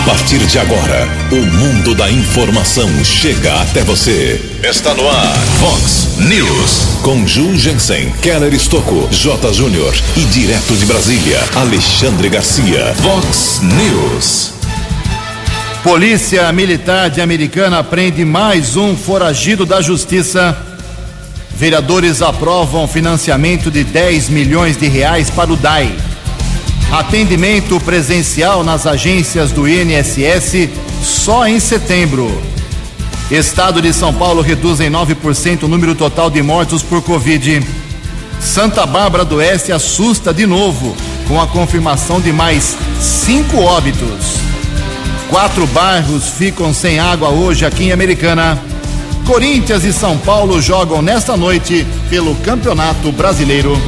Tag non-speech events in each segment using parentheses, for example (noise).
A partir de agora, o mundo da informação chega até você. Está no ar, Fox News. Com Ju Jensen, Keller Estocco, J. Júnior e direto de Brasília, Alexandre Garcia. Fox News. Polícia Militar de Americana prende mais um foragido da Justiça. Vereadores aprovam financiamento de 10 milhões de reais para o DAI. Atendimento presencial nas agências do INSS só em setembro. Estado de São Paulo reduz em 9% o número total de mortos por Covid. Santa Bárbara do Oeste assusta de novo com a confirmação de mais cinco óbitos. Quatro bairros ficam sem água hoje aqui em Americana. Corinthians e São Paulo jogam nesta noite pelo Campeonato Brasileiro.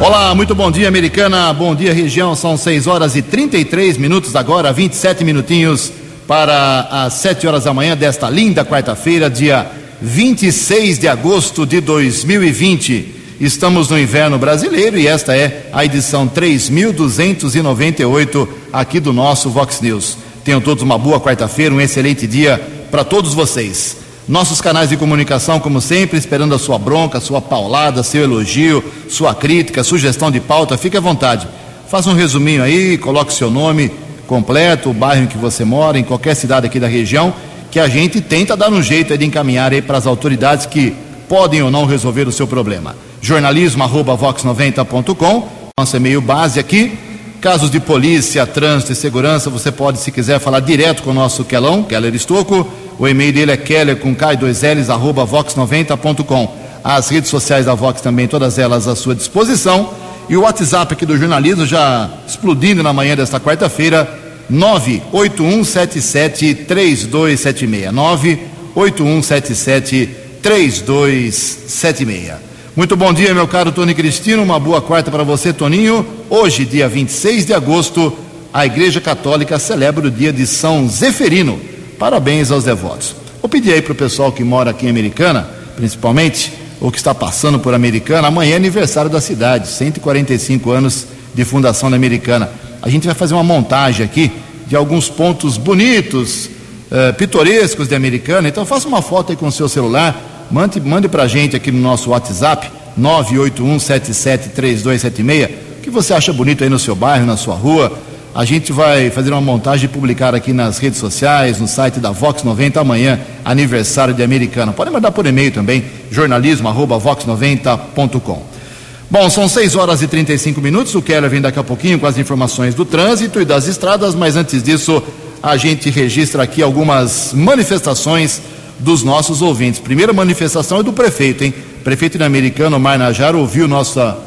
Olá, muito bom dia, Americana. Bom dia, região. São 6 horas e 33 minutos agora, 27 minutinhos para as 7 horas da manhã desta linda quarta-feira, dia 26 de agosto de 2020. Estamos no inverno brasileiro e esta é a edição 3298 aqui do nosso Vox News. Tenham todos uma boa quarta-feira, um excelente dia para todos vocês. Nossos canais de comunicação, como sempre, esperando a sua bronca, a sua paulada, seu elogio, sua crítica, sugestão de pauta, fique à vontade. Faça um resuminho aí, coloque seu nome completo, o bairro em que você mora, em qualquer cidade aqui da região, que a gente tenta dar um jeito de encaminhar aí para as autoridades que podem ou não resolver o seu problema. Jornalismo@vox90.com, nosso e-mail base aqui. Casos de polícia, trânsito e segurança, você pode, se quiser, falar direto com o nosso Quelão, Keller Estocco. O e-mail dele é keller com K2Ls, arroba vox90.com. As redes sociais da Vox também, todas elas à sua disposição. E o WhatsApp aqui do jornalismo já explodindo na manhã desta quarta-feira, 981773276. 981773276. Muito bom dia, meu caro Tony Cristino. Uma boa quarta para você, Toninho. Hoje, dia 26 de agosto, a Igreja Católica celebra o dia de São Zeferino. Parabéns aos devotos. Vou pedir aí para o pessoal que mora aqui em Americana, principalmente, ou que está passando por Americana, amanhã é aniversário da cidade, 145 anos de fundação da Americana. A gente vai fazer uma montagem aqui de alguns pontos bonitos, uh, pitorescos de Americana. Então faça uma foto aí com o seu celular, mande, mande para a gente aqui no nosso WhatsApp, 981773276, o que você acha bonito aí no seu bairro, na sua rua. A gente vai fazer uma montagem e publicar aqui nas redes sociais, no site da Vox 90 amanhã, aniversário de Americana. Pode mandar por e-mail também, jornalismo@vox90.com. Bom, são 6 horas e 35 minutos. O Keller vem daqui a pouquinho com as informações do trânsito e das estradas, mas antes disso, a gente registra aqui algumas manifestações dos nossos ouvintes. Primeira manifestação é do prefeito, hein? Prefeito Americano, Marnajar, ouviu nossa,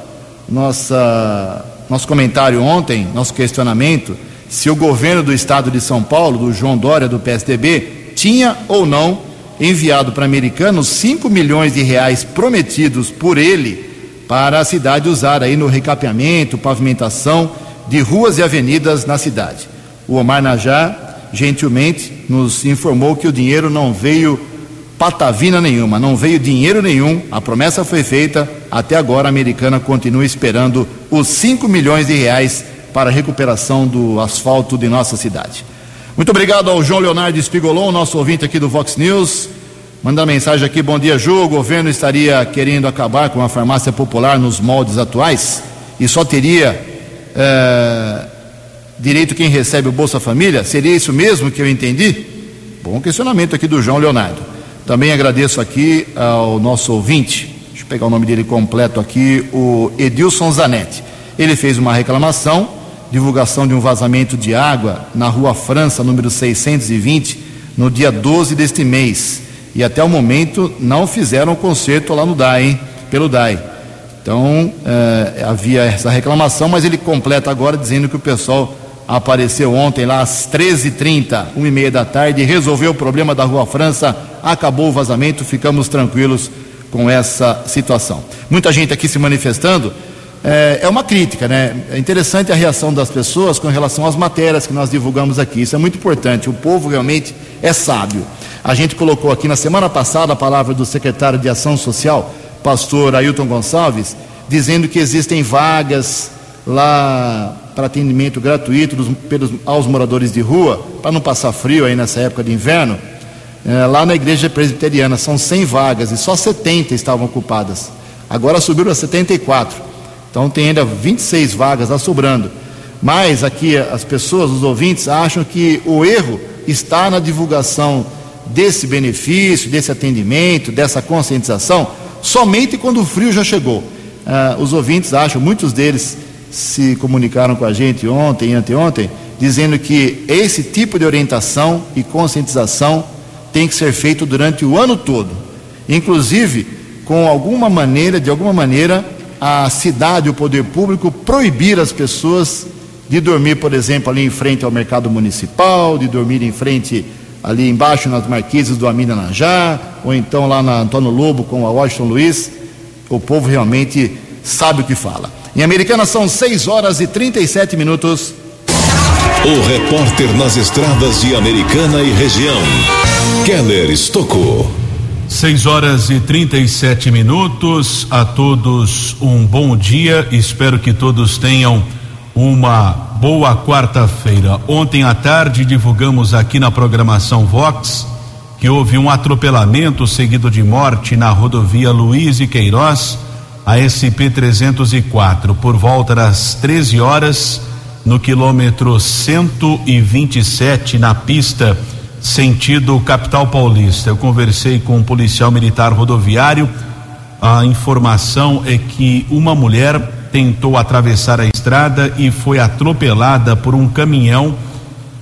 nossa nosso comentário ontem, nosso questionamento, se o governo do estado de São Paulo, do João Dória, do PSDB, tinha ou não enviado para americanos 5 milhões de reais prometidos por ele para a cidade usar aí no recapeamento, pavimentação de ruas e avenidas na cidade. O Omar Najá, gentilmente, nos informou que o dinheiro não veio patavina nenhuma, não veio dinheiro nenhum, a promessa foi feita, até agora a americana continua esperando os 5 milhões de reais para a recuperação do asfalto de nossa cidade. Muito obrigado ao João Leonardo Espigolon, nosso ouvinte aqui do Vox News. Manda mensagem aqui, bom dia, Ju. O governo estaria querendo acabar com a farmácia popular nos moldes atuais e só teria é, direito quem recebe o Bolsa Família? Seria isso mesmo que eu entendi? Bom questionamento aqui do João Leonardo. Também agradeço aqui ao nosso ouvinte, deixa eu pegar o nome dele completo aqui, o Edilson Zanetti. Ele fez uma reclamação, divulgação de um vazamento de água na rua França, número 620, no dia 12 deste mês. E até o momento não fizeram o conserto lá no DAI, hein? pelo DAI. Então eh, havia essa reclamação, mas ele completa agora dizendo que o pessoal apareceu ontem lá às 13h30, 1h30 da tarde, resolveu o problema da Rua França, acabou o vazamento, ficamos tranquilos com essa situação. Muita gente aqui se manifestando, é, é, uma crítica, né? É interessante a reação das pessoas com relação às matérias que nós divulgamos aqui, isso é muito importante, o povo realmente é sábio. A gente colocou aqui na semana passada a palavra do secretário de Ação Social, pastor Ailton Gonçalves, dizendo que existem vagas lá para atendimento gratuito dos, pelos, aos moradores de rua, para não passar frio aí nessa época de inverno, é, lá na igreja presbiteriana. São 100 vagas e só 70 estavam ocupadas. Agora subiu a 74. Então tem ainda 26 vagas lá sobrando. Mas aqui as pessoas, os ouvintes, acham que o erro está na divulgação desse benefício, desse atendimento, dessa conscientização, somente quando o frio já chegou. Ah, os ouvintes acham, muitos deles se comunicaram com a gente ontem e anteontem, dizendo que esse tipo de orientação e conscientização tem que ser feito durante o ano todo. Inclusive, com alguma maneira, de alguma maneira, a cidade, o poder público proibir as pessoas de dormir, por exemplo, ali em frente ao mercado municipal, de dormir em frente ali embaixo nas marquises do Amina Najá, ou então lá na Antônio Lobo com a Washington Luiz. O povo realmente sabe o que fala. Em Americana são 6 horas e 37 minutos. O repórter nas estradas de Americana e região, Keller Estocou. 6 horas e 37 minutos. A todos um bom dia. Espero que todos tenham uma boa quarta-feira. Ontem à tarde divulgamos aqui na programação Vox que houve um atropelamento seguido de morte na rodovia Luiz e Queiroz, a SP 304, por volta das 13 horas, no quilômetro 127, na pista sentido capital paulista. Eu conversei com um policial militar rodoviário. A informação é que uma mulher tentou atravessar a estrada e foi atropelada por um caminhão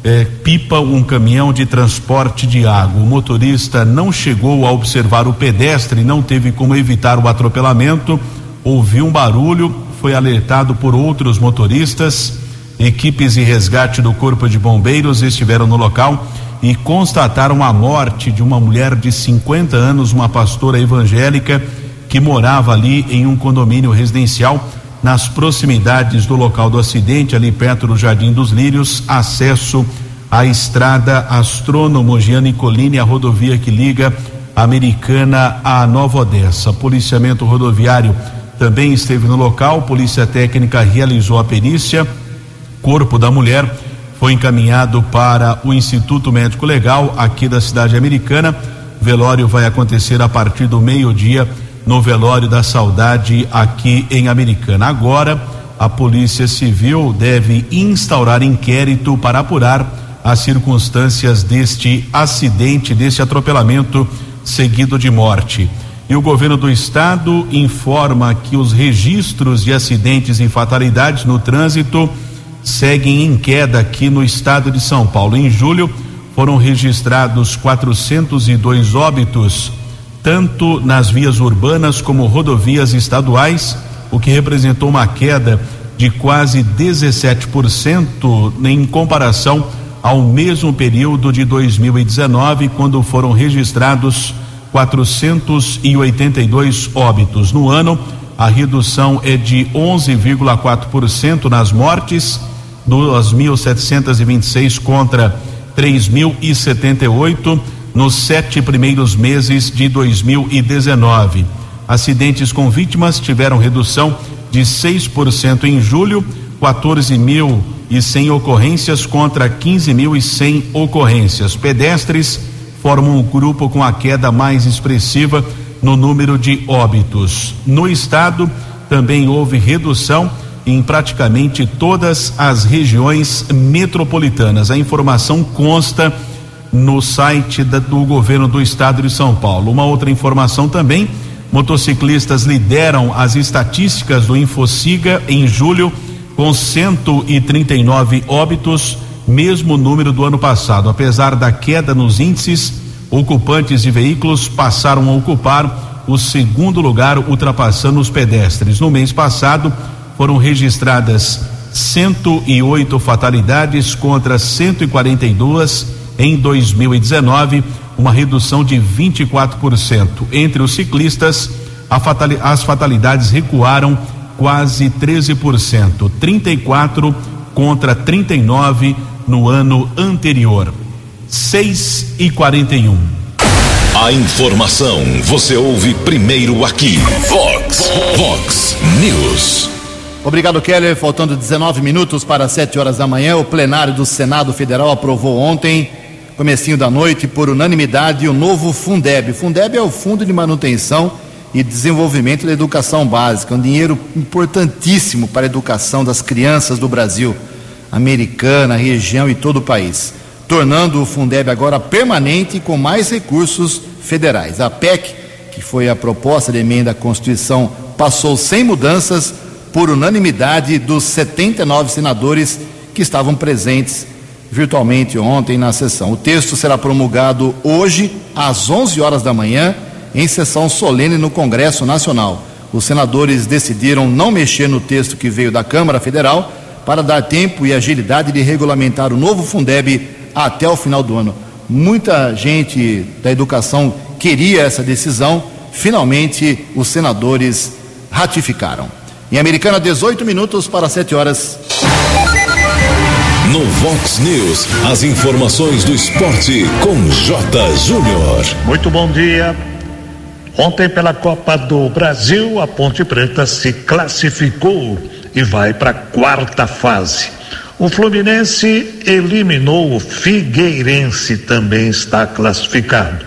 eh, pipa, um caminhão de transporte de água. O motorista não chegou a observar o pedestre, não teve como evitar o atropelamento, ouviu um barulho, foi alertado por outros motoristas. Equipes de resgate do Corpo de Bombeiros estiveram no local e constataram a morte de uma mulher de 50 anos, uma pastora evangélica que morava ali em um condomínio residencial nas proximidades do local do acidente, ali perto do Jardim dos Lírios, acesso à estrada Astrônomo Gianni Colini, a rodovia que liga Americana a Nova Odessa. Policiamento rodoviário também esteve no local, polícia técnica realizou a perícia. Corpo da mulher foi encaminhado para o Instituto Médico Legal aqui da cidade americana. Velório vai acontecer a partir do meio-dia no velório da saudade aqui em Americana. Agora, a Polícia Civil deve instaurar inquérito para apurar as circunstâncias deste acidente, deste atropelamento seguido de morte. E o governo do estado informa que os registros de acidentes e fatalidades no trânsito seguem em queda aqui no estado de São Paulo. Em julho, foram registrados 402 óbitos tanto nas vias urbanas como rodovias estaduais, o que representou uma queda de quase 17% em comparação ao mesmo período de 2019, quando foram registrados 482 óbitos. No ano, a redução é de 11,4% nas mortes, 2.726 contra 3.078 nos sete primeiros meses de 2019. Acidentes com vítimas tiveram redução de 6% em julho, 14.100 ocorrências contra 15.100 ocorrências. Pedestres formam um grupo com a queda mais expressiva no número de óbitos. No estado, também houve redução em praticamente todas as regiões metropolitanas. A informação consta no site da, do governo do estado de São Paulo. Uma outra informação também: motociclistas lideram as estatísticas do Infociga em julho, com 139 óbitos, mesmo número do ano passado. Apesar da queda nos índices, ocupantes de veículos passaram a ocupar o segundo lugar, ultrapassando os pedestres. No mês passado, foram registradas 108 fatalidades contra 142 em 2019, uma redução de 24%. Entre os ciclistas, fatali as fatalidades recuaram quase 13%, 34 contra 39 no ano anterior. 6 e 41. A informação você ouve primeiro aqui. Vox, Vox News. Obrigado, Keller. Faltando 19 minutos para 7 horas da manhã, o plenário do Senado Federal aprovou ontem, comecinho da noite, por unanimidade, o novo Fundeb. Fundeb é o Fundo de Manutenção e Desenvolvimento da Educação Básica, um dinheiro importantíssimo para a educação das crianças do Brasil, americana, região e todo o país, tornando o Fundeb agora permanente com mais recursos federais. A PEC, que foi a proposta de emenda à Constituição, passou sem mudanças por unanimidade dos 79 senadores que estavam presentes virtualmente ontem na sessão. O texto será promulgado hoje às 11 horas da manhã em sessão solene no Congresso Nacional. Os senadores decidiram não mexer no texto que veio da Câmara Federal para dar tempo e agilidade de regulamentar o novo Fundeb até o final do ano. Muita gente da educação queria essa decisão, finalmente os senadores ratificaram. Em Americana, 18 minutos para 7 horas. No Vox News, as informações do esporte com J. Júnior. Muito bom dia. Ontem, pela Copa do Brasil, a Ponte Preta se classificou e vai para a quarta fase. O Fluminense eliminou o Figueirense, também está classificado.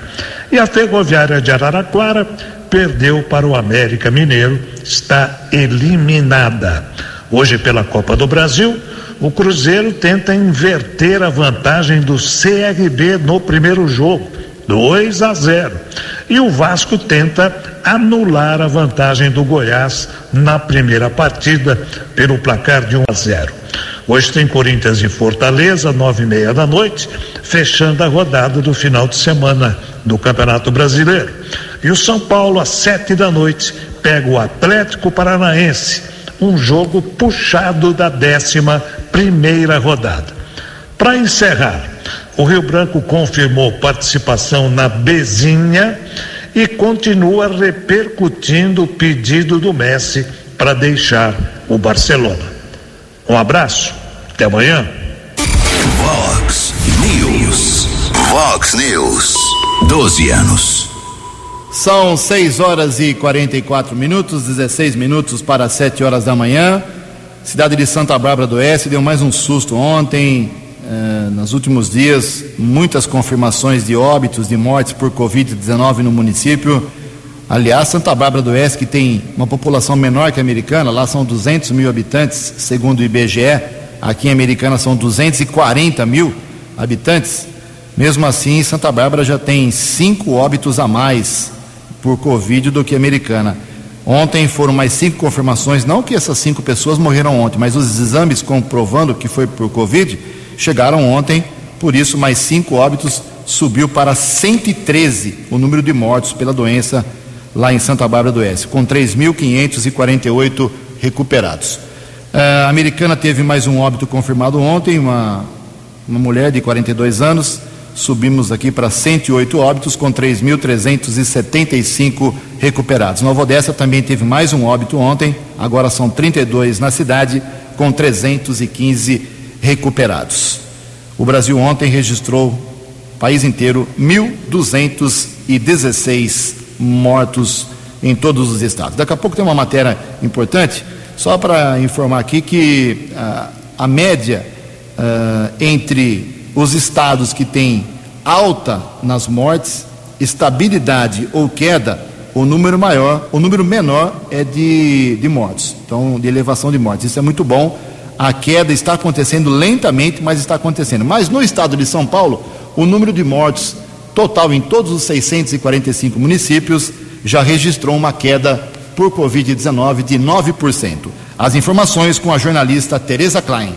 E a Ferroviária de Araraquara perdeu para o América Mineiro, está eliminada. Hoje, pela Copa do Brasil, o Cruzeiro tenta inverter a vantagem do CRB no primeiro jogo, 2 a 0. E o Vasco tenta anular a vantagem do Goiás na primeira partida pelo placar de 1 a 0. Hoje tem Corinthians e Fortaleza, nove e meia da noite, fechando a rodada do final de semana do Campeonato Brasileiro. E o São Paulo, às sete da noite, pega o Atlético Paranaense, um jogo puxado da décima primeira rodada. Para encerrar, o Rio Branco confirmou participação na Bezinha e continua repercutindo o pedido do Messi para deixar o Barcelona. Um abraço, até amanhã. Vox News. Vox News. 12 anos. São 6 horas e 44 minutos, 16 minutos para 7 horas da manhã. Cidade de Santa Bárbara do Oeste deu mais um susto ontem. Eh, nos últimos dias, muitas confirmações de óbitos, de mortes por Covid-19 no município. Aliás, Santa Bárbara do Oeste, que tem uma população menor que a americana, lá são 200 mil habitantes, segundo o IBGE. Aqui em Americana são 240 mil habitantes. Mesmo assim, Santa Bárbara já tem cinco óbitos a mais por Covid do que Americana. Ontem foram mais cinco confirmações, não que essas cinco pessoas morreram ontem, mas os exames comprovando que foi por Covid chegaram ontem, por isso mais cinco óbitos subiu para 113 o número de mortos pela doença lá em Santa Bárbara do Oeste, com 3.548 recuperados. A Americana teve mais um óbito confirmado ontem, uma, uma mulher de 42 anos subimos aqui para 108 óbitos, com 3.375 recuperados. Nova Odessa também teve mais um óbito ontem, agora são 32 na cidade, com 315 recuperados. O Brasil ontem registrou, país inteiro, 1.216 mortos em todos os estados. Daqui a pouco tem uma matéria importante, só para informar aqui que a, a média uh, entre os estados que têm alta nas mortes, estabilidade ou queda, o número maior, o número menor é de, de mortes, então de elevação de mortes. Isso é muito bom. A queda está acontecendo lentamente, mas está acontecendo. Mas no estado de São Paulo, o número de mortes total em todos os 645 municípios já registrou uma queda por Covid-19 de 9%. As informações com a jornalista Tereza Klein.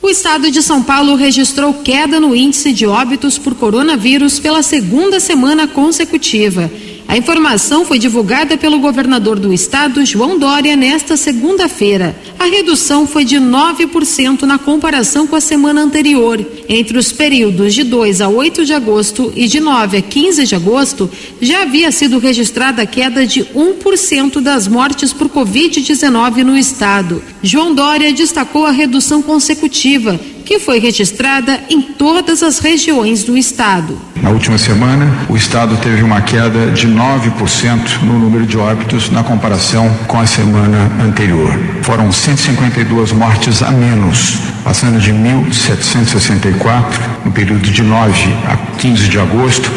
O estado de São Paulo registrou queda no índice de óbitos por coronavírus pela segunda semana consecutiva. A informação foi divulgada pelo governador do estado, João Dória, nesta segunda-feira. A redução foi de 9% na comparação com a semana anterior. Entre os períodos de 2 a 8 de agosto e de 9 a 15 de agosto, já havia sido registrada a queda de 1% das mortes por Covid-19 no estado. João Dória destacou a redução consecutiva que foi registrada em todas as regiões do estado. Na última semana, o estado teve uma queda de 9% no número de óbitos na comparação com a semana anterior. Foram 152 mortes a menos, passando de 1.764 no período de 9 a 15 de agosto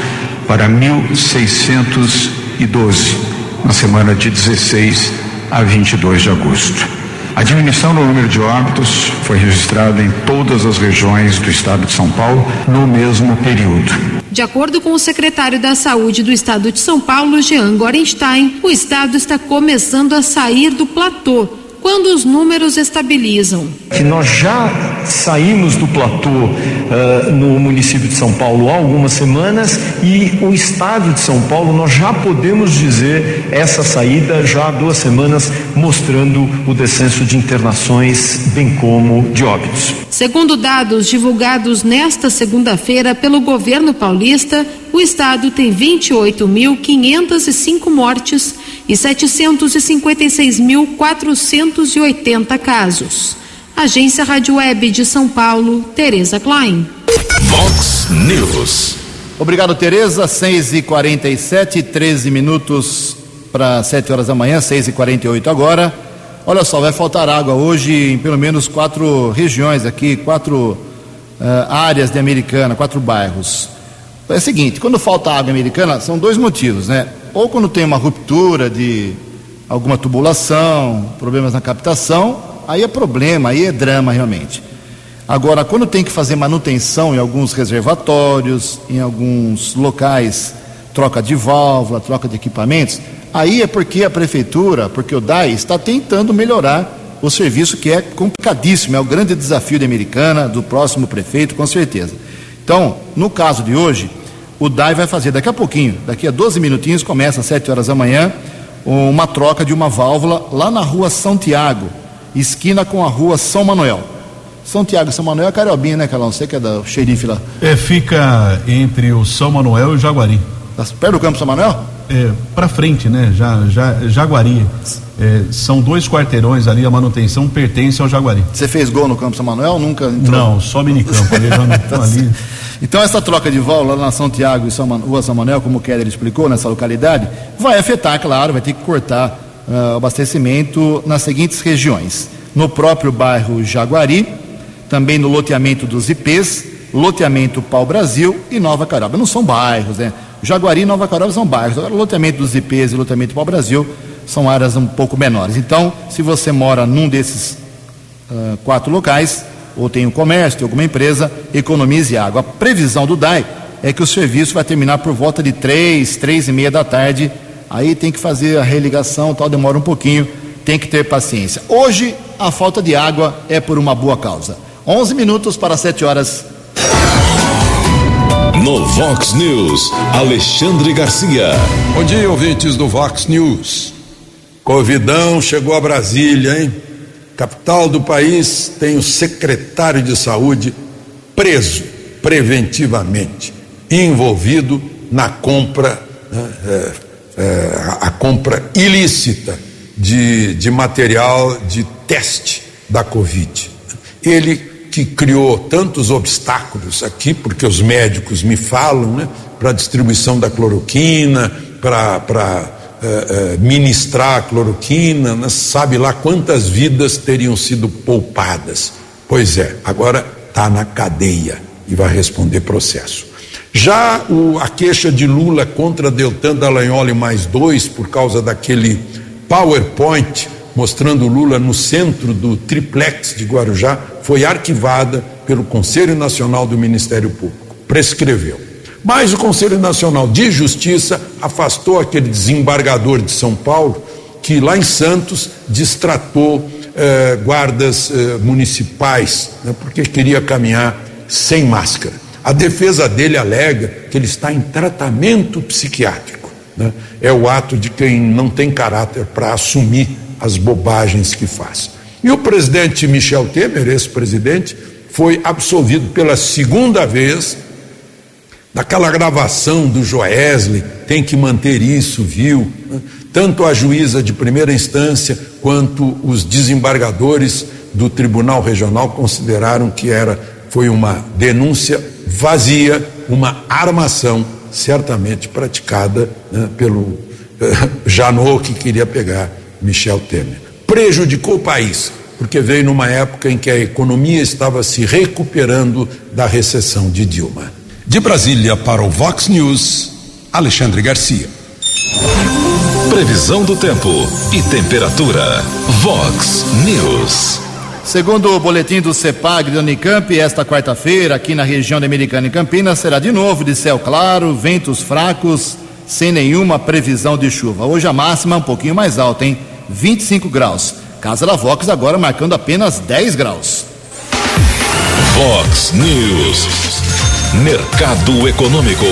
para 1.612 na semana de 16 a 22 de agosto. A diminuição no número de óbitos foi registrada em todas as regiões do estado de São Paulo no mesmo período. De acordo com o secretário da Saúde do estado de São Paulo, Jean Gorenstein, o estado está começando a sair do platô quando os números estabilizam. Que nós já saímos do platô uh, no município de São Paulo há algumas semanas e o estado de São Paulo nós já podemos dizer essa saída já há duas semanas mostrando o descenso de internações bem como de óbitos. Segundo dados divulgados nesta segunda-feira pelo governo paulista, o estado tem 28.505 mortes e 756.480 casos. Agência Rádio Web de São Paulo, Tereza Klein. Vox News. Obrigado, Tereza. 6 e 47 13 minutos para 7 horas da manhã, 6 e 48 agora. Olha só, vai faltar água hoje em pelo menos quatro regiões aqui, quatro uh, áreas de Americana, quatro bairros. É o seguinte, quando falta água americana, são dois motivos, né? Ou quando tem uma ruptura de alguma tubulação, problemas na captação, aí é problema, aí é drama realmente. Agora, quando tem que fazer manutenção em alguns reservatórios, em alguns locais, troca de válvula, troca de equipamentos, Aí é porque a prefeitura, porque o DAI está tentando melhorar o serviço que é complicadíssimo, é o grande desafio da Americana, do próximo prefeito, com certeza. Então, no caso de hoje, o DAI vai fazer daqui a pouquinho, daqui a 12 minutinhos, começa às 7 horas da manhã, uma troca de uma válvula lá na rua São Tiago, esquina com a rua São Manuel. São Tiago e São Manuel é Cariobinha, né, Carlão? Você que é da xerife lá. É, fica entre o São Manuel e o Jaguari. Tá perto do Campo São Manuel? É, para frente, né? Já, já, Jaguari. É, são dois quarteirões ali, a manutenção pertence ao Jaguari. Você fez gol no Campo São Manuel? Nunca entrou? Não, só minicampo. ali, tá (laughs) ali. Então essa troca de válvula lá na São Tiago e São Man... Rua São Manuel, como o Keller explicou, nessa localidade, vai afetar, claro, vai ter que cortar uh, o abastecimento nas seguintes regiões. No próprio bairro Jaguari, também no loteamento dos IPs, loteamento Pau Brasil e Nova Caraba. Não são bairros, né? Jaguari e Nova Carol são bairros. Agora, o loteamento dos IPs e o loteamento para o Brasil são áreas um pouco menores. Então, se você mora num desses uh, quatro locais, ou tem um comércio, tem alguma empresa, economize água. A previsão do DAI é que o serviço vai terminar por volta de três, três e meia da tarde. Aí tem que fazer a religação, tal, demora um pouquinho, tem que ter paciência. Hoje, a falta de água é por uma boa causa. 11 minutos para 7 horas. No Vox News, Alexandre Garcia. Bom dia, ouvintes do Vox News. Covidão chegou a Brasília, hein? Capital do país tem o secretário de saúde preso preventivamente, envolvido na compra, né, é, é, a compra ilícita de, de material de teste da Covid. Ele que criou tantos obstáculos aqui, porque os médicos me falam, né, para a distribuição da cloroquina, para é, é, ministrar a cloroquina, né, sabe lá quantas vidas teriam sido poupadas. Pois é, agora está na cadeia e vai responder processo. Já o, a queixa de Lula contra Deltan Dallagnol e mais dois, por causa daquele PowerPoint mostrando Lula no centro do triplex de Guarujá, foi arquivada pelo Conselho Nacional do Ministério Público. Prescreveu. Mas o Conselho Nacional de Justiça afastou aquele desembargador de São Paulo que lá em Santos distratou eh, guardas eh, municipais, né, porque queria caminhar sem máscara. A defesa dele alega que ele está em tratamento psiquiátrico. Né? É o ato de quem não tem caráter para assumir as bobagens que faz. E o presidente Michel Temer, esse presidente, foi absolvido pela segunda vez daquela gravação do Joesley, tem que manter isso, viu? Tanto a juíza de primeira instância quanto os desembargadores do Tribunal Regional consideraram que era foi uma denúncia vazia, uma armação certamente praticada né, pelo eh, Janot que queria pegar Michel Temer. Prejudicou o país, porque veio numa época em que a economia estava se recuperando da recessão de Dilma. De Brasília para o Vox News, Alexandre Garcia. Previsão do tempo e temperatura. Vox News. Segundo o boletim do CEPAG da Unicamp, esta quarta-feira, aqui na região da Americana e Campinas, será de novo de céu claro, ventos fracos, sem nenhuma previsão de chuva. Hoje a máxima é um pouquinho mais alta, hein? 25 graus. Casa da Vox agora marcando apenas 10 graus. Vox News. Mercado Econômico.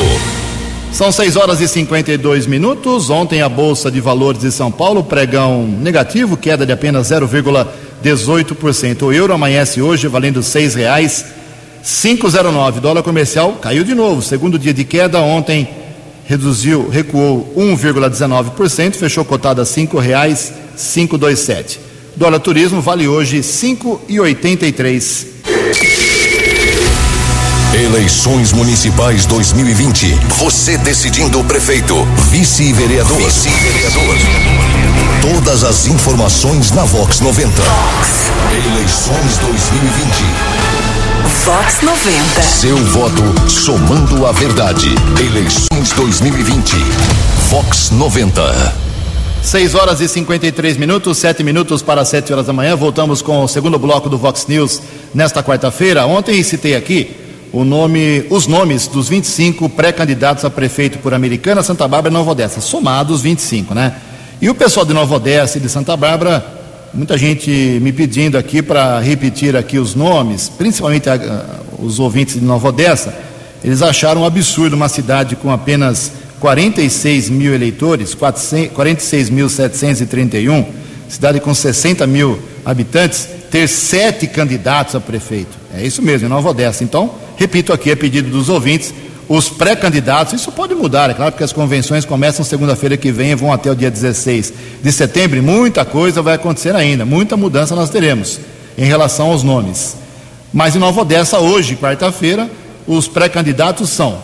São 6 horas e 52 minutos. Ontem a Bolsa de Valores de São Paulo, pregão negativo, queda de apenas 0,18%. O euro amanhece hoje valendo seis reais 509. Dólar comercial caiu de novo. Segundo dia de queda, ontem reduziu, recuou 1,19%, fechou cotado a cinco reais 527. Dólar turismo vale hoje 5,83. Eleições Municipais 2020. Você decidindo o prefeito, vice-vereador. Vice-vereador. Todas as informações na Vox 90. Eleições 2020. Vox 90. Seu voto somando a verdade. Eleições 2020. Vox 90. 6 horas e 53 minutos, 7 minutos para 7 horas da manhã. Voltamos com o segundo bloco do Vox News nesta quarta-feira. Ontem citei aqui o nome, os nomes dos 25 pré-candidatos a prefeito por Americana, Santa Bárbara e Nova Odessa, somados 25, né? E o pessoal de Nova Odessa e de Santa Bárbara, muita gente me pedindo aqui para repetir aqui os nomes, principalmente a, os ouvintes de Nova Odessa, eles acharam um absurdo uma cidade com apenas 46 mil eleitores, 46.731, cidade com 60 mil habitantes, ter sete candidatos a prefeito. É isso mesmo, em Nova Odessa. Então, repito aqui, a pedido dos ouvintes, os pré-candidatos, isso pode mudar, é claro, porque as convenções começam segunda-feira que vem e vão até o dia 16 de setembro, e muita coisa vai acontecer ainda, muita mudança nós teremos em relação aos nomes. Mas em Nova Odessa, hoje, quarta-feira, os pré-candidatos são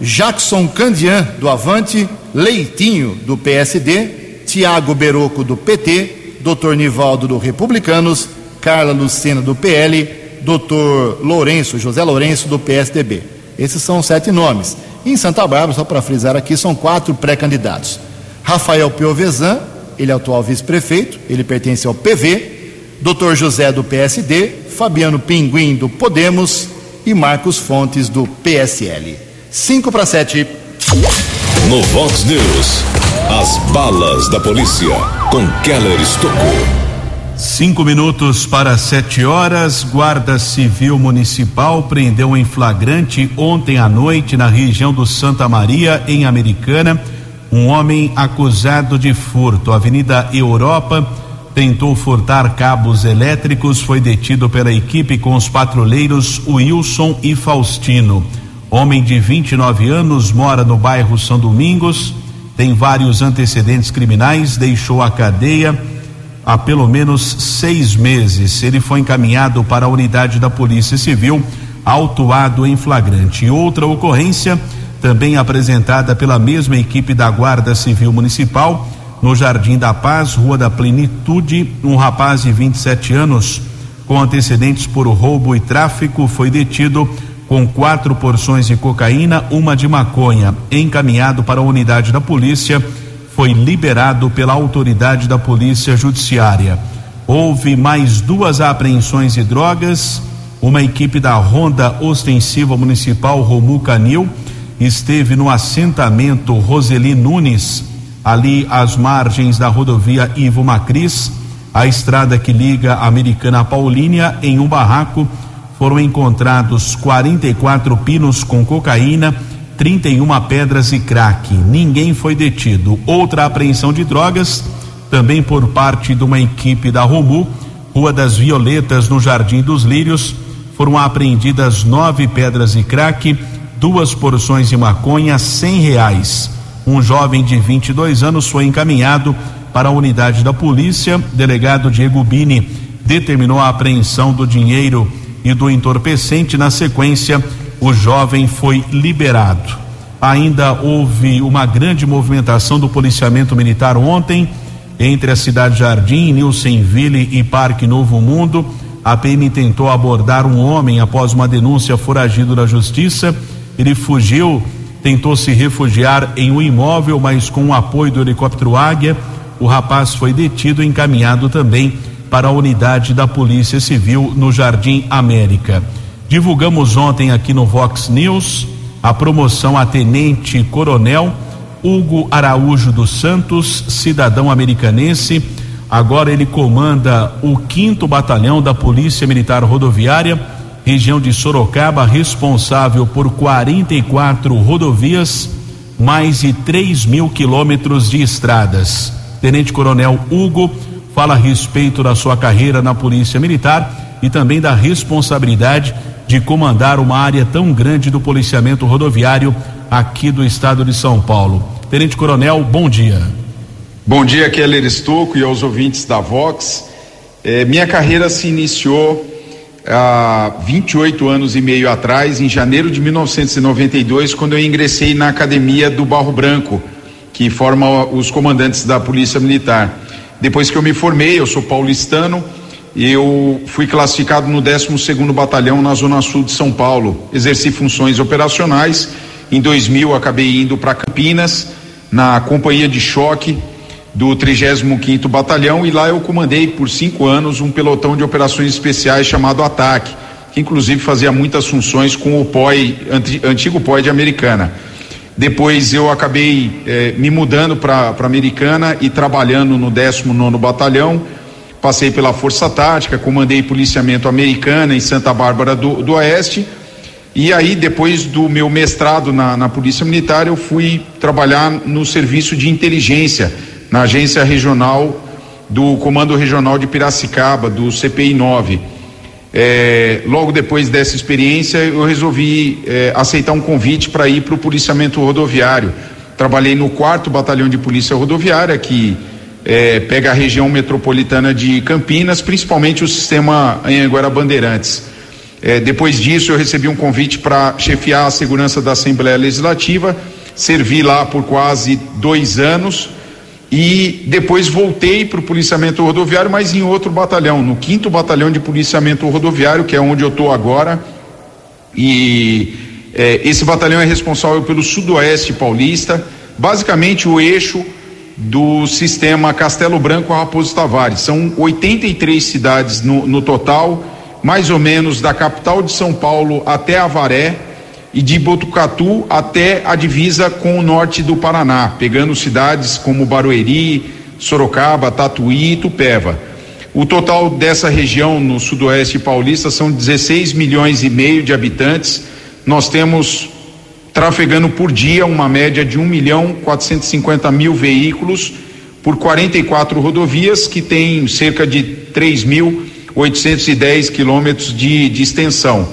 Jackson Candian, do Avante, Leitinho, do PSD, Tiago Beroco, do PT, Dr. Nivaldo, do Republicanos, Carla Lucena, do PL, Dr. Lourenço, José Lourenço, do PSDB. Esses são sete nomes. Em Santa Bárbara, só para frisar aqui, são quatro pré-candidatos. Rafael Piovesan, ele é atual vice-prefeito, ele pertence ao PV, Dr. José do PSD, Fabiano Pinguim do Podemos e Marcos Fontes do PSL. 5 para 7. No Vox News, as balas da polícia com Keller Estocou. Cinco minutos para sete horas, Guarda Civil Municipal prendeu em flagrante ontem à noite na região do Santa Maria, em Americana, um homem acusado de furto. Avenida Europa tentou furtar cabos elétricos, foi detido pela equipe com os patrulheiros Wilson e Faustino. Homem de 29 anos, mora no bairro São Domingos, tem vários antecedentes criminais, deixou a cadeia há pelo menos seis meses. Ele foi encaminhado para a unidade da Polícia Civil, autuado em flagrante. Outra ocorrência, também apresentada pela mesma equipe da Guarda Civil Municipal, no Jardim da Paz, Rua da Plenitude, um rapaz de 27 anos, com antecedentes por roubo e tráfico, foi detido com quatro porções de cocaína, uma de maconha, encaminhado para a unidade da polícia foi liberado pela autoridade da Polícia Judiciária. Houve mais duas apreensões de drogas. Uma equipe da Ronda Ostensiva Municipal Romu Canil esteve no assentamento Roseli Nunes, ali às margens da rodovia Ivo Macris, a estrada que liga a Americana a Paulínia, em um barraco foram encontrados 44 pinos com cocaína 31 pedras e crack. Ninguém foi detido. Outra apreensão de drogas, também por parte de uma equipe da Romu, Rua das Violetas, no Jardim dos Lírios, foram apreendidas nove pedras e crack, duas porções de maconha, cem reais. Um jovem de 22 anos foi encaminhado para a unidade da polícia. Delegado Diego Bini determinou a apreensão do dinheiro e do entorpecente. Na sequência, o jovem foi liberado. Ainda houve uma grande movimentação do policiamento militar ontem entre a cidade Jardim, Nilsenville e Parque Novo Mundo. A PM tentou abordar um homem após uma denúncia foragido da justiça. Ele fugiu, tentou se refugiar em um imóvel, mas com o apoio do helicóptero Águia, o rapaz foi detido e encaminhado também para a unidade da Polícia Civil no Jardim América. Divulgamos ontem aqui no Vox News a promoção a tenente coronel Hugo Araújo dos Santos, cidadão americanense. Agora ele comanda o quinto batalhão da Polícia Militar Rodoviária, região de Sorocaba, responsável por 44 rodovias, mais de 3 mil quilômetros de estradas. Tenente Coronel Hugo fala a respeito da sua carreira na Polícia Militar e também da responsabilidade de comandar uma área tão grande do policiamento rodoviário aqui do estado de São Paulo. Tenente Coronel, bom dia. Bom dia, Keller Estocco e aos ouvintes da Vox. É, minha carreira se iniciou há 28 anos e meio atrás, em janeiro de 1992, quando eu ingressei na academia do Barro Branco, que forma os comandantes da Polícia Militar. Depois que eu me formei, eu sou paulistano, eu fui classificado no 12º Batalhão na Zona Sul de São Paulo. Exerci funções operacionais. Em 2000 acabei indo para Campinas na companhia de choque do 35º Batalhão e lá eu comandei por cinco anos um pelotão de operações especiais chamado Ataque, que inclusive fazia muitas funções com o POI, antigo POI de Americana. Depois eu acabei eh, me mudando para Americana e trabalhando no 19 Batalhão. Passei pela Força Tática, comandei policiamento americana em Santa Bárbara do, do Oeste e aí, depois do meu mestrado na, na Polícia Militar, eu fui trabalhar no serviço de inteligência, na agência regional do Comando Regional de Piracicaba, do CPI 9. É, logo depois dessa experiência, eu resolvi é, aceitar um convite para ir para o policiamento rodoviário. Trabalhei no quarto batalhão de polícia rodoviária, que é, pega a região metropolitana de Campinas, principalmente o sistema Anhanguera Bandeirantes. É, depois disso, eu recebi um convite para chefiar a segurança da Assembleia Legislativa, servi lá por quase dois anos e depois voltei para o policiamento rodoviário, mas em outro batalhão, no quinto batalhão de policiamento rodoviário, que é onde eu estou agora. E é, esse batalhão é responsável pelo sudoeste paulista, basicamente o eixo do sistema Castelo Branco a Raposo Tavares. São 83 cidades no, no total mais ou menos da capital de São Paulo até Avaré e de Botucatu até a divisa com o norte do Paraná, pegando cidades como Barueri, Sorocaba, Tatuí e Tupéva. O total dessa região no sudoeste paulista são 16 milhões e meio de habitantes. Nós temos trafegando por dia uma média de 1 milhão 450 mil veículos por 44 rodovias que tem cerca de 3 mil 810 quilômetros de, de extensão.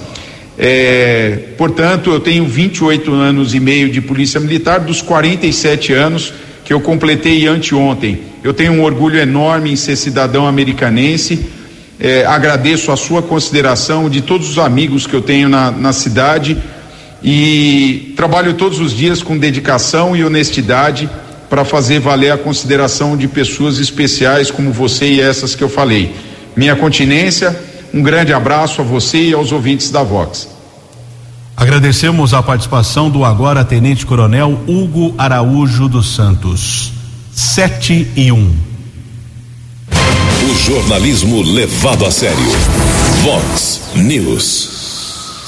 É, portanto, eu tenho 28 anos e meio de polícia militar, dos 47 anos que eu completei anteontem. Eu tenho um orgulho enorme em ser cidadão americanense. É, agradeço a sua consideração de todos os amigos que eu tenho na, na cidade e trabalho todos os dias com dedicação e honestidade para fazer valer a consideração de pessoas especiais como você e essas que eu falei minha continência. Um grande abraço a você e aos ouvintes da Vox. Agradecemos a participação do agora Tenente Coronel Hugo Araújo dos Santos. 7 e 1. Um. O jornalismo levado a sério. Vox News.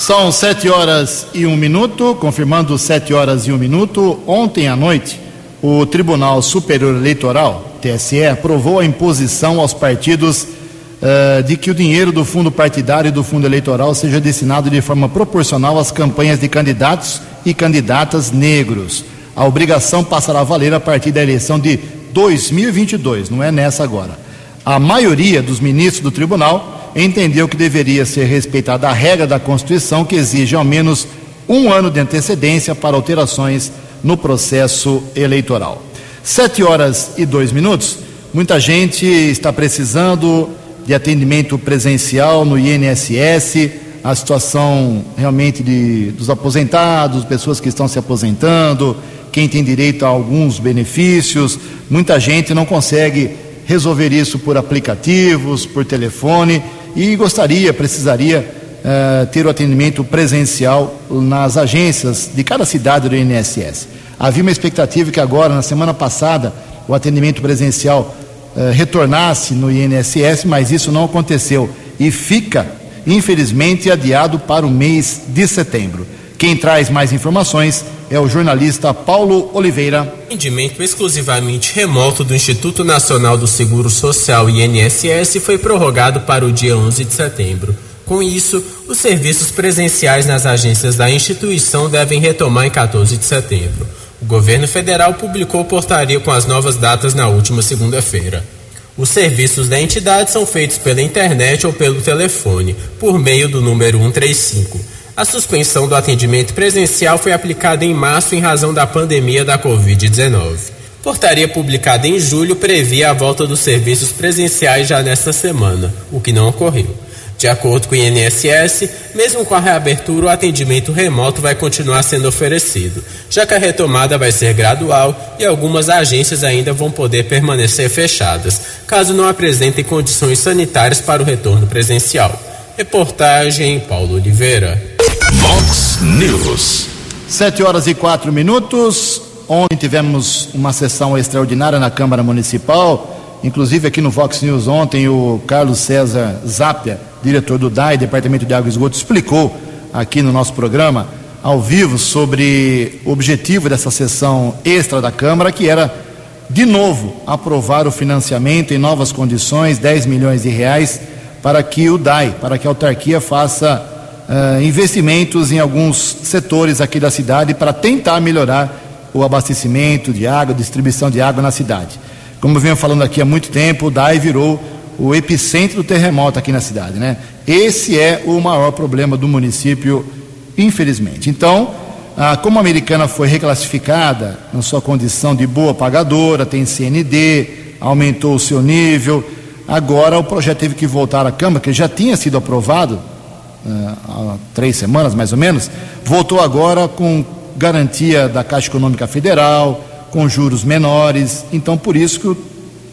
São sete horas e um minuto, confirmando sete horas e um minuto. Ontem à noite, o Tribunal Superior Eleitoral, TSE, aprovou a imposição aos partidos uh, de que o dinheiro do fundo partidário e do fundo eleitoral seja destinado de forma proporcional às campanhas de candidatos e candidatas negros. A obrigação passará a valer a partir da eleição de 2022, não é nessa agora. A maioria dos ministros do tribunal entendeu que deveria ser respeitada a regra da Constituição que exige ao menos um ano de antecedência para alterações no processo eleitoral. Sete horas e dois minutos. Muita gente está precisando de atendimento presencial no INSS, a situação realmente de, dos aposentados, pessoas que estão se aposentando, quem tem direito a alguns benefícios. Muita gente não consegue resolver isso por aplicativos, por telefone e gostaria, precisaria uh, ter o atendimento presencial nas agências de cada cidade do INSS. Havia uma expectativa que agora, na semana passada, o atendimento presencial uh, retornasse no INSS, mas isso não aconteceu e fica, infelizmente, adiado para o mês de setembro. Quem traz mais informações é o jornalista Paulo Oliveira. Atendimento exclusivamente remoto do Instituto Nacional do Seguro Social INSS foi prorrogado para o dia 11 de setembro. Com isso, os serviços presenciais nas agências da instituição devem retomar em 14 de setembro. O governo federal publicou portaria com as novas datas na última segunda-feira. Os serviços da entidade são feitos pela internet ou pelo telefone, por meio do número 135. A suspensão do atendimento presencial foi aplicada em março em razão da pandemia da Covid-19. Portaria publicada em julho previa a volta dos serviços presenciais já nesta semana, o que não ocorreu. De acordo com o INSS, mesmo com a reabertura, o atendimento remoto vai continuar sendo oferecido, já que a retomada vai ser gradual e algumas agências ainda vão poder permanecer fechadas, caso não apresentem condições sanitárias para o retorno presencial. Reportagem Paulo Oliveira. Vox News. Sete horas e quatro minutos. Ontem tivemos uma sessão extraordinária na Câmara Municipal. Inclusive aqui no Vox News ontem o Carlos César Zapia, diretor do DAI, Departamento de Água e Esgoto, explicou aqui no nosso programa ao vivo sobre o objetivo dessa sessão extra da Câmara, que era de novo aprovar o financiamento em novas condições, 10 milhões de reais, para que o DAI, para que a autarquia faça uh, investimentos em alguns setores aqui da cidade para tentar melhorar o abastecimento de água, distribuição de água na cidade. Como eu venho falando aqui há muito tempo, o DAI virou o epicentro do terremoto aqui na cidade, né? Esse é o maior problema do município, infelizmente. Então, ah, como a americana foi reclassificada na sua condição de boa pagadora, tem CND, aumentou o seu nível, agora o projeto teve que voltar à Câmara, que já tinha sido aprovado há três semanas mais ou menos, voltou agora com garantia da Caixa Econômica Federal, com juros menores, então por isso que o,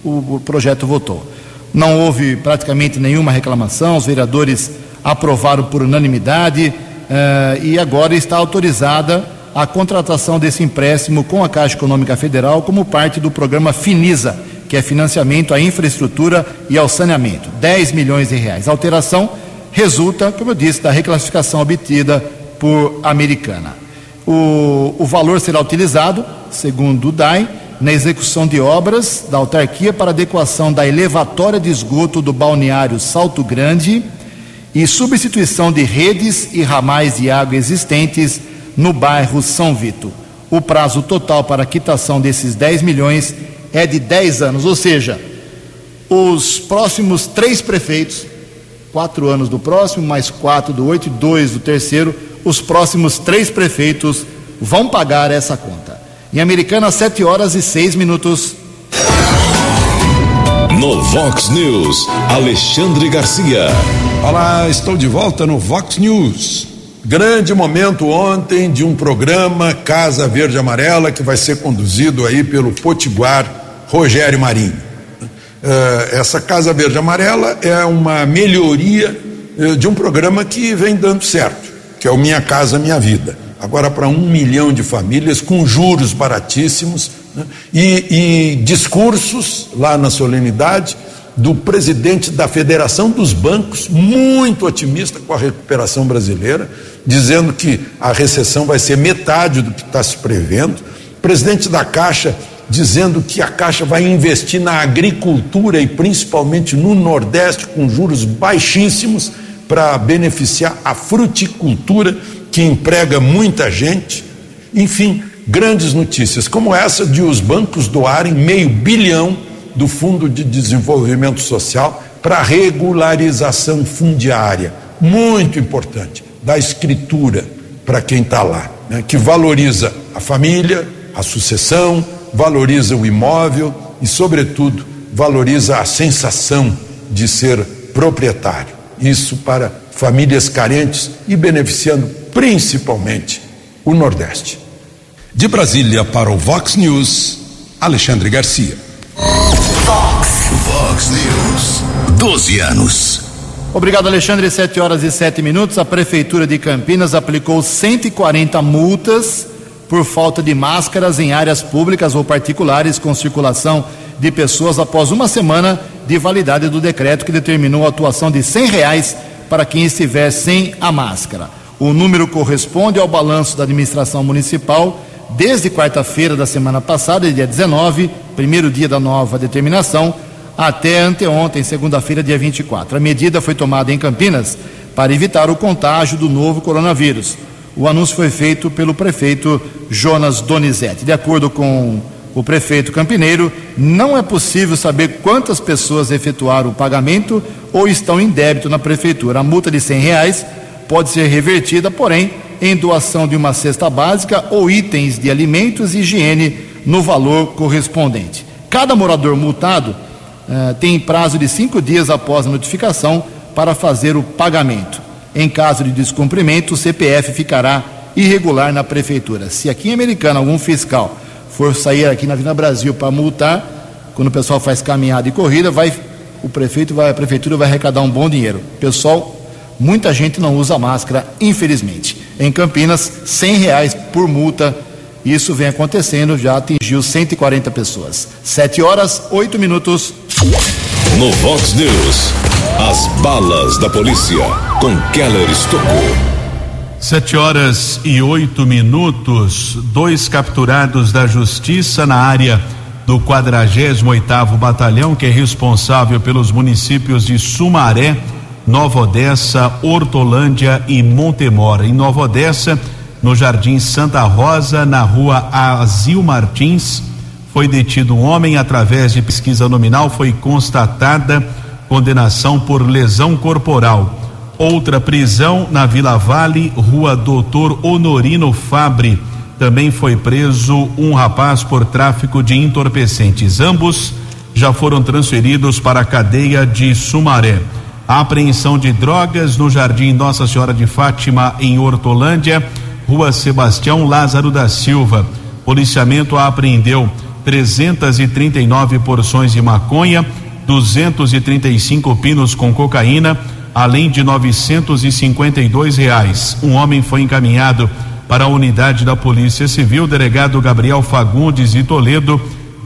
o, projeto votou. Não houve praticamente nenhuma reclamação, os vereadores aprovaram por unanimidade uh, e agora está autorizada a contratação desse empréstimo com a Caixa Econômica Federal como parte do programa Finisa, que é financiamento à infraestrutura e ao saneamento. 10 milhões de reais. A alteração resulta, como eu disse, da reclassificação obtida por Americana. O, o valor será utilizado, segundo o DAI, na execução de obras da autarquia para adequação da elevatória de esgoto do balneário Salto Grande e substituição de redes e ramais de água existentes no bairro São Vito. O prazo total para quitação desses 10 milhões é de 10 anos, ou seja, os próximos três prefeitos quatro anos do próximo, mais quatro do oito e dois do terceiro, os próximos três prefeitos vão pagar essa conta. Em Americana, sete horas e seis minutos. No Vox News, Alexandre Garcia. Olá, estou de volta no Vox News. Grande momento ontem de um programa Casa Verde Amarela que vai ser conduzido aí pelo Potiguar Rogério Marinho. Eh, essa Casa Verde Amarela é uma melhoria eh, de um programa que vem dando certo, que é o Minha Casa Minha Vida. Agora para um milhão de famílias com juros baratíssimos né? e, e discursos lá na solenidade do presidente da Federação dos Bancos, muito otimista com a recuperação brasileira, dizendo que a recessão vai ser metade do que está se prevendo. Presidente da Caixa dizendo que a Caixa vai investir na agricultura e principalmente no Nordeste com juros baixíssimos para beneficiar a fruticultura que emprega muita gente. Enfim, grandes notícias como essa de os bancos doarem meio bilhão do Fundo de Desenvolvimento Social para regularização fundiária, muito importante, da escritura para quem está lá, né, que valoriza a família, a sucessão, valoriza o imóvel e, sobretudo, valoriza a sensação de ser proprietário. isso para famílias carentes e beneficiando principalmente o Nordeste. De Brasília para o Vox News, Alexandre Garcia. Vox. Vox News. 12 anos. Obrigado, Alexandre. 7 horas e 7 minutos. A Prefeitura de Campinas aplicou 140 multas por falta de máscaras em áreas públicas ou particulares com circulação de pessoas após uma semana de validade do decreto que determinou a atuação de R$ reais para quem estiver sem a máscara. O número corresponde ao balanço da administração municipal desde quarta-feira da semana passada, dia 19, primeiro dia da nova determinação, até anteontem, segunda-feira, dia 24. A medida foi tomada em Campinas para evitar o contágio do novo coronavírus. O anúncio foi feito pelo prefeito Jonas Donizete. De acordo com o prefeito campineiro, não é possível saber quantas pessoas efetuaram o pagamento ou estão em débito na prefeitura. A multa de R$ reais pode ser revertida, porém, em doação de uma cesta básica ou itens de alimentos e higiene no valor correspondente. Cada morador multado uh, tem prazo de cinco dias após a notificação para fazer o pagamento. Em caso de descumprimento, o CPF ficará irregular na prefeitura. Se aqui em Americana algum fiscal for sair aqui na Vila Brasil para multar, quando o pessoal faz caminhada e corrida, vai o prefeito vai a prefeitura vai arrecadar um bom dinheiro. Pessoal, muita gente não usa máscara, infelizmente. Em Campinas, cem reais por multa. Isso vem acontecendo, já atingiu 140 pessoas. Sete horas, oito minutos. No Vox News, as balas da polícia com Keller Estocou. Sete horas e oito minutos. Dois capturados da justiça na área do 48 oitavo Batalhão, que é responsável pelos municípios de Sumaré, Nova Odessa, Hortolândia e Montemora. Em Nova Odessa, no Jardim Santa Rosa, na rua Azil Martins, foi detido um homem através de pesquisa nominal, foi constatada condenação por lesão corporal. Outra prisão na Vila Vale, rua Doutor Honorino Fabre. Também foi preso um rapaz por tráfico de entorpecentes. Ambos já foram transferidos para a cadeia de Sumaré. A apreensão de drogas no Jardim Nossa Senhora de Fátima, em Hortolândia, Rua Sebastião Lázaro da Silva. Policiamento apreendeu 339 porções de maconha, 235 pinos com cocaína, além de 952 reais. Um homem foi encaminhado para a unidade da Polícia Civil. O delegado Gabriel Fagundes de Toledo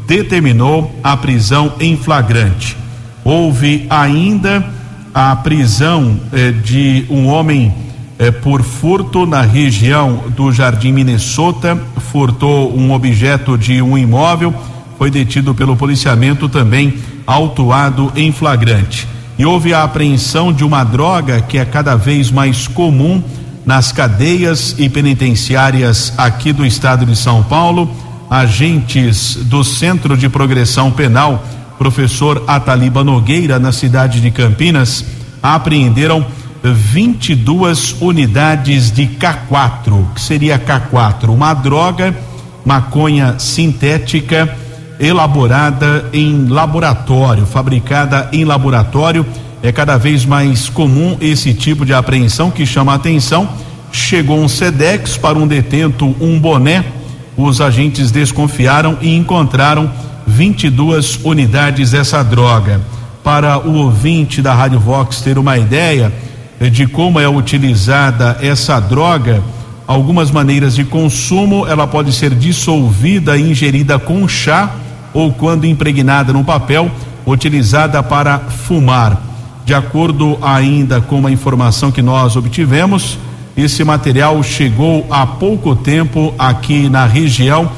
determinou a prisão em flagrante. Houve ainda a prisão eh, de um homem eh, por furto na região do Jardim Minnesota, furtou um objeto de um imóvel, foi detido pelo policiamento também autuado em flagrante. E houve a apreensão de uma droga que é cada vez mais comum nas cadeias e penitenciárias aqui do estado de São Paulo. Agentes do Centro de Progressão Penal, professor Ataliba Nogueira, na cidade de Campinas, apreenderam 22 unidades de K4. que seria K4? Uma droga, maconha sintética elaborada em laboratório, fabricada em laboratório. É cada vez mais comum esse tipo de apreensão que chama a atenção. Chegou um Sedex para um detento, um boné. Os agentes desconfiaram e encontraram 22 unidades dessa droga. Para o ouvinte da Rádio Vox ter uma ideia de como é utilizada essa droga, algumas maneiras de consumo, ela pode ser dissolvida e ingerida com chá ou quando impregnada no papel, utilizada para fumar. De acordo ainda com a informação que nós obtivemos, esse material chegou há pouco tempo aqui na região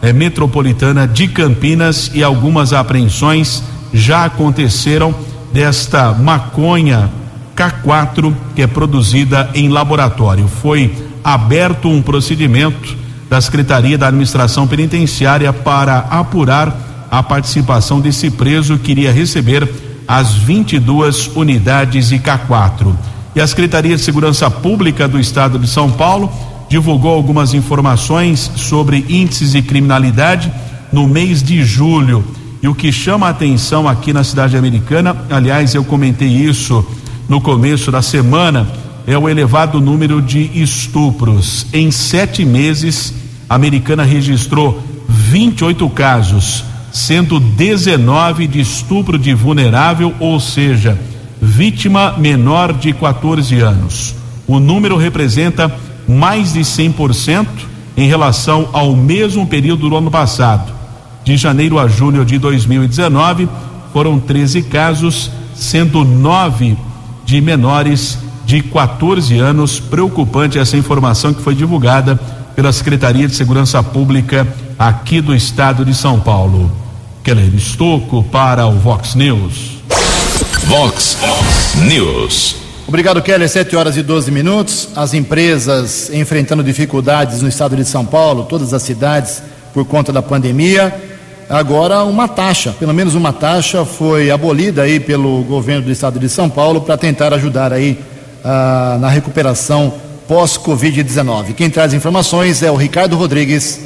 eh, metropolitana de Campinas e algumas apreensões já aconteceram desta maconha K4 que é produzida em laboratório. Foi aberto um procedimento da Secretaria da Administração Penitenciária para apurar a participação desse preso que iria receber as 22 unidades de K4. E a Secretaria de Segurança Pública do Estado de São Paulo divulgou algumas informações sobre índices de criminalidade no mês de julho. E o que chama a atenção aqui na cidade americana, aliás, eu comentei isso no começo da semana é o elevado número de estupros. Em sete meses, a americana registrou 28 casos, sendo 19 de estupro de vulnerável, ou seja, vítima menor de 14 anos. O número representa mais de 100% em relação ao mesmo período do ano passado. De janeiro a julho de 2019, foram 13 casos, sendo nove de menores de 14 anos. Preocupante essa informação que foi divulgada pela Secretaria de Segurança Pública aqui do estado de São Paulo. Keller Estocco para o Vox News. Vox News. Obrigado, Keller. 7 horas e 12 minutos. As empresas enfrentando dificuldades no estado de São Paulo, todas as cidades, por conta da pandemia. Agora, uma taxa, pelo menos uma taxa, foi abolida aí pelo governo do estado de São Paulo para tentar ajudar aí ah, na recuperação pós-Covid-19. Quem traz informações é o Ricardo Rodrigues.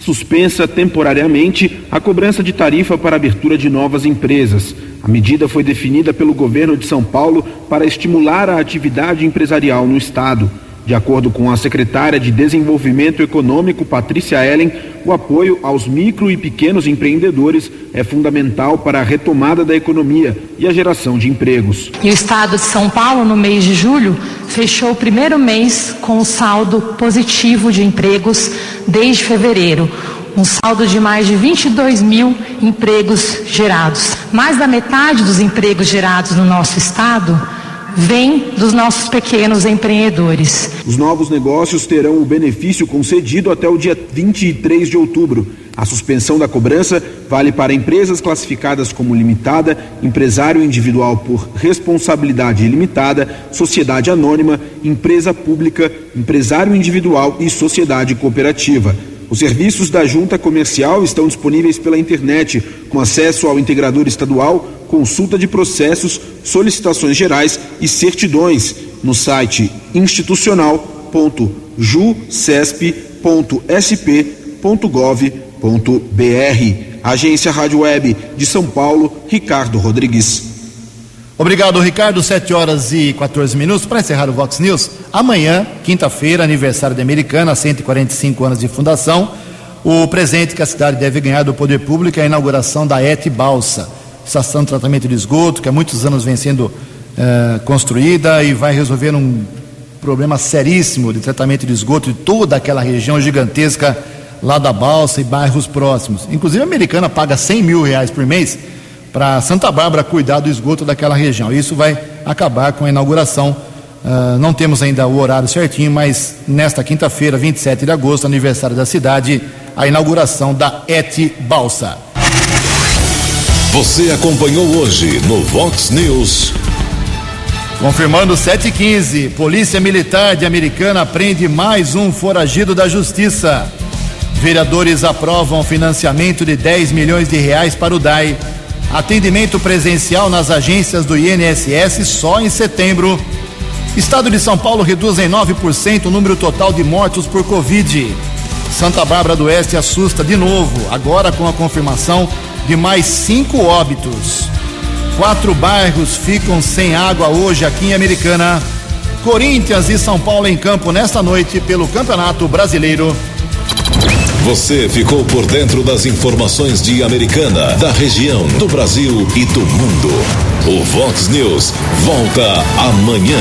Suspensa temporariamente a cobrança de tarifa para abertura de novas empresas. A medida foi definida pelo governo de São Paulo para estimular a atividade empresarial no estado. De acordo com a secretária de Desenvolvimento Econômico, Patrícia Ellen, o apoio aos micro e pequenos empreendedores é fundamental para a retomada da economia e a geração de empregos. E o estado de São Paulo, no mês de julho, fechou o primeiro mês com o saldo positivo de empregos desde fevereiro um saldo de mais de 22 mil empregos gerados. Mais da metade dos empregos gerados no nosso estado vem dos nossos pequenos empreendedores. Os novos negócios terão o benefício concedido até o dia 23 de outubro. A suspensão da cobrança vale para empresas classificadas como limitada, empresário individual por responsabilidade limitada, sociedade anônima, empresa pública, empresário individual e sociedade cooperativa. Os serviços da Junta Comercial estão disponíveis pela internet, com acesso ao integrador estadual, consulta de processos, solicitações gerais e certidões no site institucional.juscesp.sp.gov.br. Agência Rádio Web de São Paulo, Ricardo Rodrigues. Obrigado, Ricardo. 7 horas e 14 minutos. Para encerrar o Vox News, amanhã, quinta-feira, aniversário da Americana, 145 anos de fundação. O presente que a cidade deve ganhar do poder público é a inauguração da ET Balsa, estação de tratamento de esgoto, que há muitos anos vem sendo eh, construída e vai resolver um problema seríssimo de tratamento de esgoto de toda aquela região gigantesca lá da Balsa e bairros próximos. Inclusive, a Americana paga 100 mil reais por mês para Santa Bárbara cuidar do esgoto daquela região. Isso vai acabar com a inauguração. Uh, não temos ainda o horário certinho, mas nesta quinta-feira, 27 de agosto, aniversário da cidade, a inauguração da ET Balsa. Você acompanhou hoje no Vox News. Confirmando 715, Polícia Militar de Americana prende mais um foragido da Justiça. Vereadores aprovam financiamento de 10 milhões de reais para o DAI Atendimento presencial nas agências do INSS só em setembro. Estado de São Paulo reduz em 9% o número total de mortos por Covid. Santa Bárbara do Oeste assusta de novo, agora com a confirmação de mais cinco óbitos. Quatro bairros ficam sem água hoje aqui em Americana. Corinthians e São Paulo em campo nesta noite pelo Campeonato Brasileiro. Você ficou por dentro das informações de Americana, da região, do Brasil e do mundo. O Vox News volta amanhã.